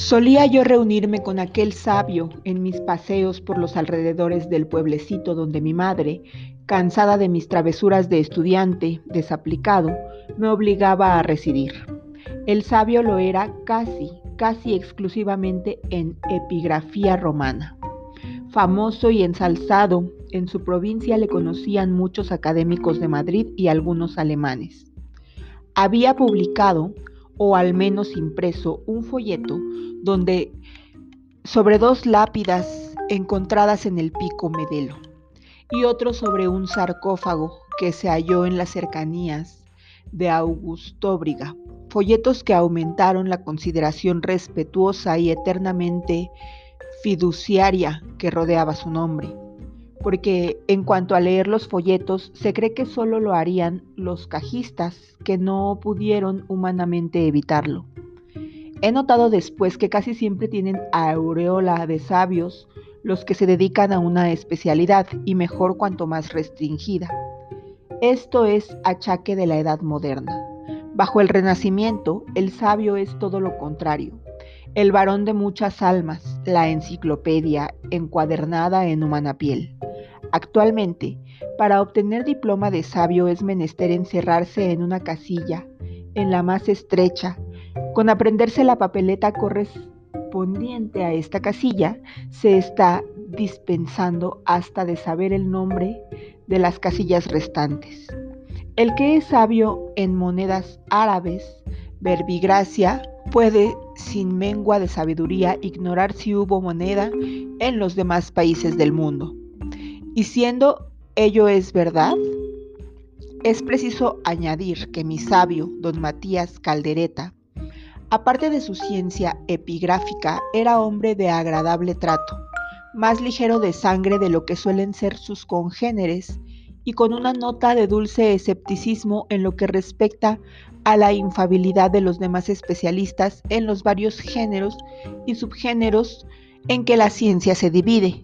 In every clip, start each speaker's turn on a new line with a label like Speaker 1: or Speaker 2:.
Speaker 1: Solía yo reunirme con aquel sabio en mis paseos por los alrededores del pueblecito donde mi madre, cansada de mis travesuras de estudiante desaplicado, me obligaba a residir. El sabio lo era casi, casi exclusivamente en epigrafía romana. Famoso y ensalzado, en su provincia le conocían muchos académicos de Madrid y algunos alemanes. Había publicado, o al menos impreso, un folleto donde sobre dos lápidas encontradas en el pico Medelo y otro sobre un sarcófago que se halló en las cercanías de Augustóbriga, folletos que aumentaron la consideración respetuosa y eternamente fiduciaria que rodeaba su nombre, porque en cuanto a leer los folletos, se cree que solo lo harían los cajistas que no pudieron humanamente evitarlo. He notado después que casi siempre tienen aureola de sabios los que se dedican a una especialidad y mejor cuanto más restringida. Esto es achaque de la edad moderna. Bajo el Renacimiento, el sabio es todo lo contrario. El varón de muchas almas, la enciclopedia encuadernada en humana piel. Actualmente, para obtener diploma de sabio es menester encerrarse en una casilla, en la más estrecha, con aprenderse la papeleta correspondiente a esta casilla, se está dispensando hasta de saber el nombre de las casillas restantes. El que es sabio en monedas árabes, verbigracia, puede, sin mengua de sabiduría, ignorar si hubo moneda en los demás países del mundo. Y siendo ello es verdad, es preciso añadir que mi sabio, don Matías Caldereta, Aparte de su ciencia epigráfica, era hombre de agradable trato, más ligero de sangre de lo que suelen ser sus congéneres, y con una nota de dulce escepticismo en lo que respecta a la infabilidad de los demás especialistas en los varios géneros y subgéneros en que la ciencia se divide,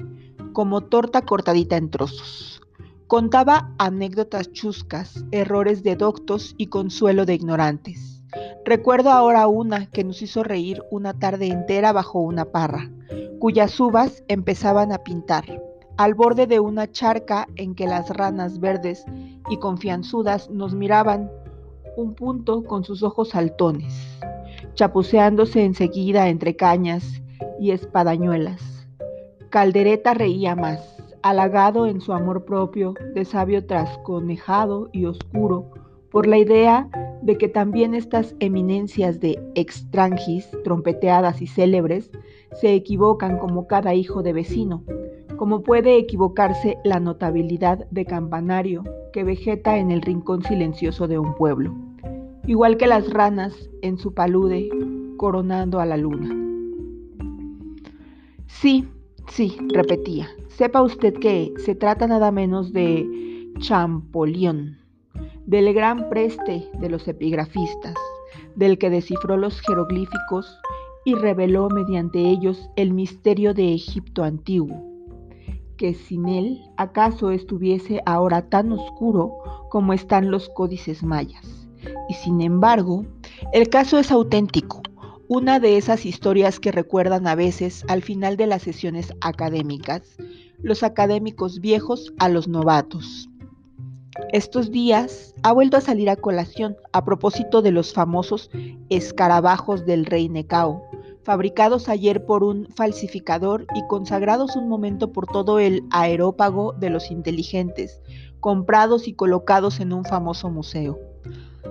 Speaker 1: como torta cortadita en trozos. Contaba anécdotas chuscas, errores de doctos y consuelo de ignorantes Recuerdo ahora una que nos hizo reír una tarde entera bajo una parra, cuyas uvas empezaban a pintar, al borde de una charca en que las ranas verdes y confianzudas nos miraban un punto con sus ojos saltones, chapuceándose enseguida entre cañas y espadañuelas. Caldereta reía más, halagado en su amor propio, de sabio trasconejado y oscuro, por la idea de que también estas eminencias de extranjis, trompeteadas y célebres, se equivocan como cada hijo de vecino, como puede equivocarse la notabilidad de campanario que vegeta en el rincón silencioso de un pueblo, igual que las ranas en su palude coronando a la luna. Sí, sí, repetía, sepa usted que se trata nada menos de Champollion del gran preste de los epigrafistas, del que descifró los jeroglíficos y reveló mediante ellos el misterio de Egipto antiguo, que sin él acaso estuviese ahora tan oscuro como están los códices mayas. Y sin embargo, el caso es auténtico, una de esas historias que recuerdan a veces al final de las sesiones académicas, los académicos viejos a los novatos estos días ha vuelto a salir a colación a propósito de los famosos escarabajos del rey Necao, fabricados ayer por un falsificador y consagrados un momento por todo el aerópago de los inteligentes, comprados y colocados en un famoso museo.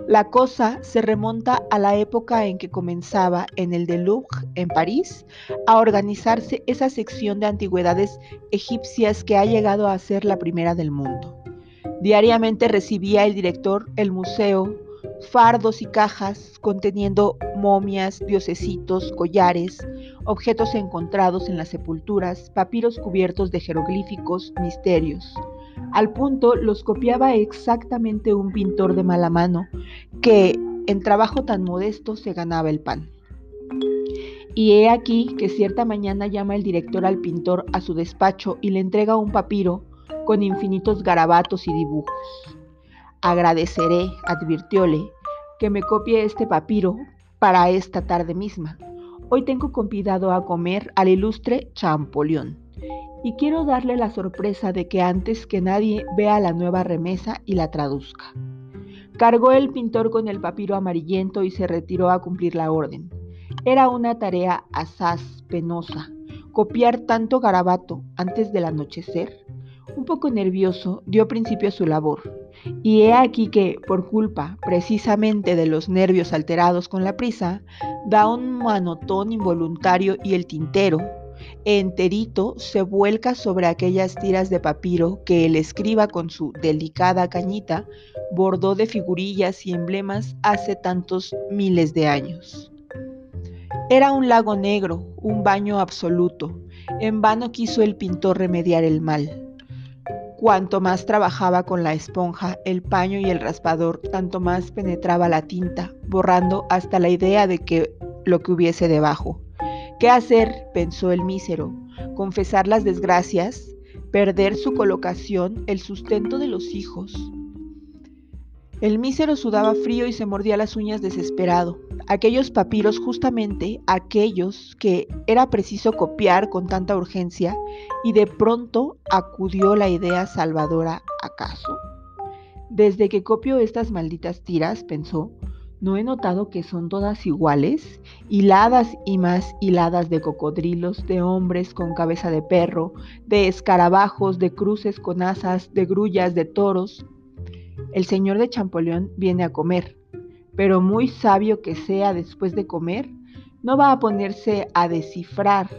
Speaker 1: La cosa se remonta a la época en que comenzaba en el de en París, a organizarse esa sección de antigüedades egipcias que ha llegado a ser la primera del mundo. Diariamente recibía el director el museo fardos y cajas conteniendo momias, diosesitos, collares, objetos encontrados en las sepulturas, papiros cubiertos de jeroglíficos, misterios. Al punto los copiaba exactamente un pintor de mala mano que en trabajo tan modesto se ganaba el pan. Y he aquí que cierta mañana llama el director al pintor a su despacho y le entrega un papiro con infinitos garabatos y dibujos. Agradeceré, advirtióle, que me copie este papiro para esta tarde misma, Hoy tengo convidado a comer al ilustre Champollion y quiero darle la sorpresa de que antes que nadie vea la nueva remesa y la traduzca. Cargó el pintor con el papiro amarillento y se retiró a cumplir la orden. Era una tarea asaz, penosa, copiar tanto garabato antes del anochecer. Un poco nervioso, dio principio a su labor. Y he aquí que, por culpa precisamente de los nervios alterados con la prisa, da un manotón involuntario y el tintero, enterito se vuelca sobre aquellas tiras de papiro que el escriba con su delicada cañita bordó de figurillas y emblemas hace tantos miles de años. Era un lago negro, un baño absoluto. En vano quiso el pintor remediar el mal. Cuanto más trabajaba con la esponja, el paño y el raspador, tanto más penetraba la tinta, borrando hasta la idea de que lo que hubiese debajo. ¿Qué hacer? pensó el mísero. Confesar las desgracias, perder su colocación, el sustento de los hijos. El mísero sudaba frío y se mordía las uñas desesperado. Aquellos papiros, justamente aquellos que era preciso copiar con tanta urgencia, y de pronto acudió la idea salvadora, ¿acaso? Desde que copio estas malditas tiras, pensó, ¿No he notado que son todas iguales? Hiladas y más hiladas de cocodrilos, de hombres con cabeza de perro, de escarabajos, de cruces con asas, de grullas, de toros. El señor de Champollion viene a comer, pero muy sabio que sea después de comer, no va a ponerse a descifrar.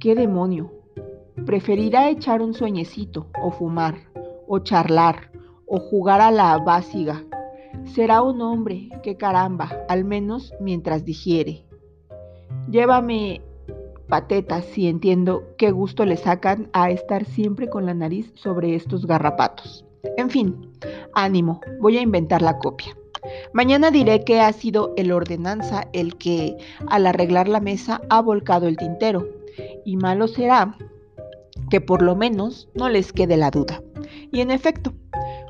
Speaker 1: ¿Qué demonio? Preferirá echar un sueñecito, o fumar, o charlar, o jugar a la básiga Será un hombre, que caramba, al menos mientras digiere. Llévame patetas si entiendo qué gusto le sacan a estar siempre con la nariz sobre estos garrapatos. En fin, ánimo, voy a inventar la copia. Mañana diré que ha sido el ordenanza el que, al arreglar la mesa, ha volcado el tintero, y malo será que por lo menos no les quede la duda. Y en efecto,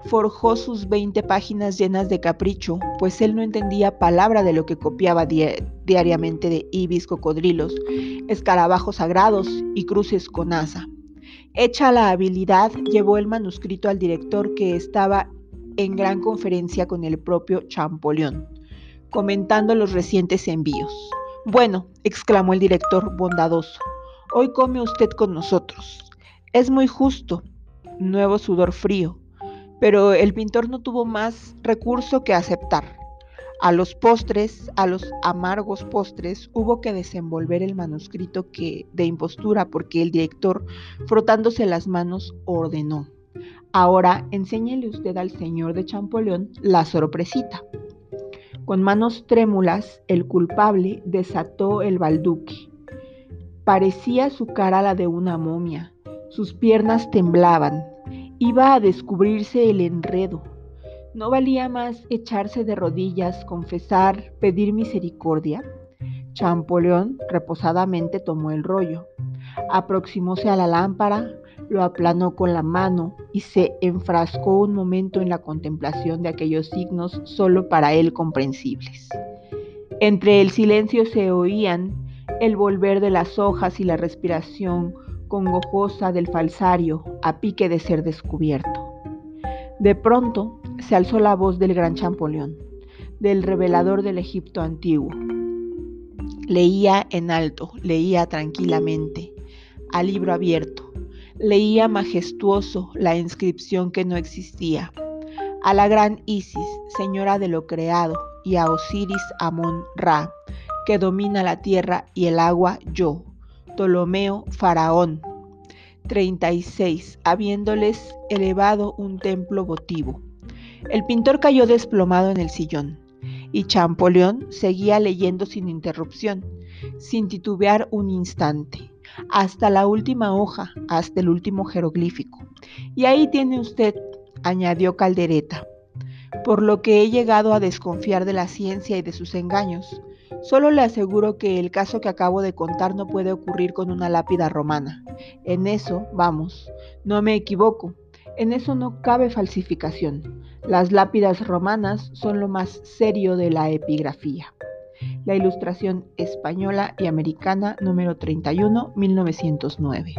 Speaker 1: forjó sus 20 páginas llenas de capricho, pues él no entendía palabra de lo que copiaba diariamente de ibis, cocodrilos, escarabajos sagrados y cruces con asa. Hecha la habilidad, llevó el manuscrito al director que estaba en gran conferencia con el propio Champollion, comentando los recientes envíos. Bueno, exclamó el director bondadoso, hoy come usted con nosotros. Es muy justo. Nuevo sudor frío pero el pintor no tuvo más recurso que aceptar. A los postres, a los amargos postres, hubo que desenvolver el manuscrito que de impostura porque el director, frotándose las manos, ordenó. Ahora enséñele usted al señor de Champollion la sorpresita. Con manos trémulas, el culpable desató el balduque. Parecía su cara la de una momia. Sus piernas temblaban, Iba a descubrirse el enredo. ¿No valía más echarse de rodillas, confesar, pedir misericordia? Champollion reposadamente tomó el rollo, aproximóse a la lámpara, lo aplanó con la mano y se enfrascó un momento en la contemplación de aquellos signos solo para él comprensibles. Entre el silencio se oían el volver de las hojas y la respiración congojosa del falsario a pique de ser descubierto. De pronto se alzó la voz del gran Champollion, del revelador del Egipto antiguo. Leía en alto, leía tranquilamente, a libro abierto, leía majestuoso la inscripción que no existía, a la gran Isis, señora de lo creado, y a Osiris Amon Ra, que domina la tierra y el agua, yo, Ptolomeo Faraón. 36. Habiéndoles elevado un templo votivo. El pintor cayó desplomado en el sillón y Champollion seguía leyendo sin interrupción, sin titubear un instante, hasta la última hoja, hasta el último jeroglífico. Y ahí tiene usted, añadió Caldereta, por lo que he llegado a desconfiar de la ciencia y de sus engaños. Solo le aseguro que el caso que acabo de contar no puede ocurrir con una lápida romana. En eso, vamos, no me equivoco. En eso no cabe falsificación. Las lápidas romanas son lo más serio de la epigrafía. La Ilustración Española y Americana número 31, 1909.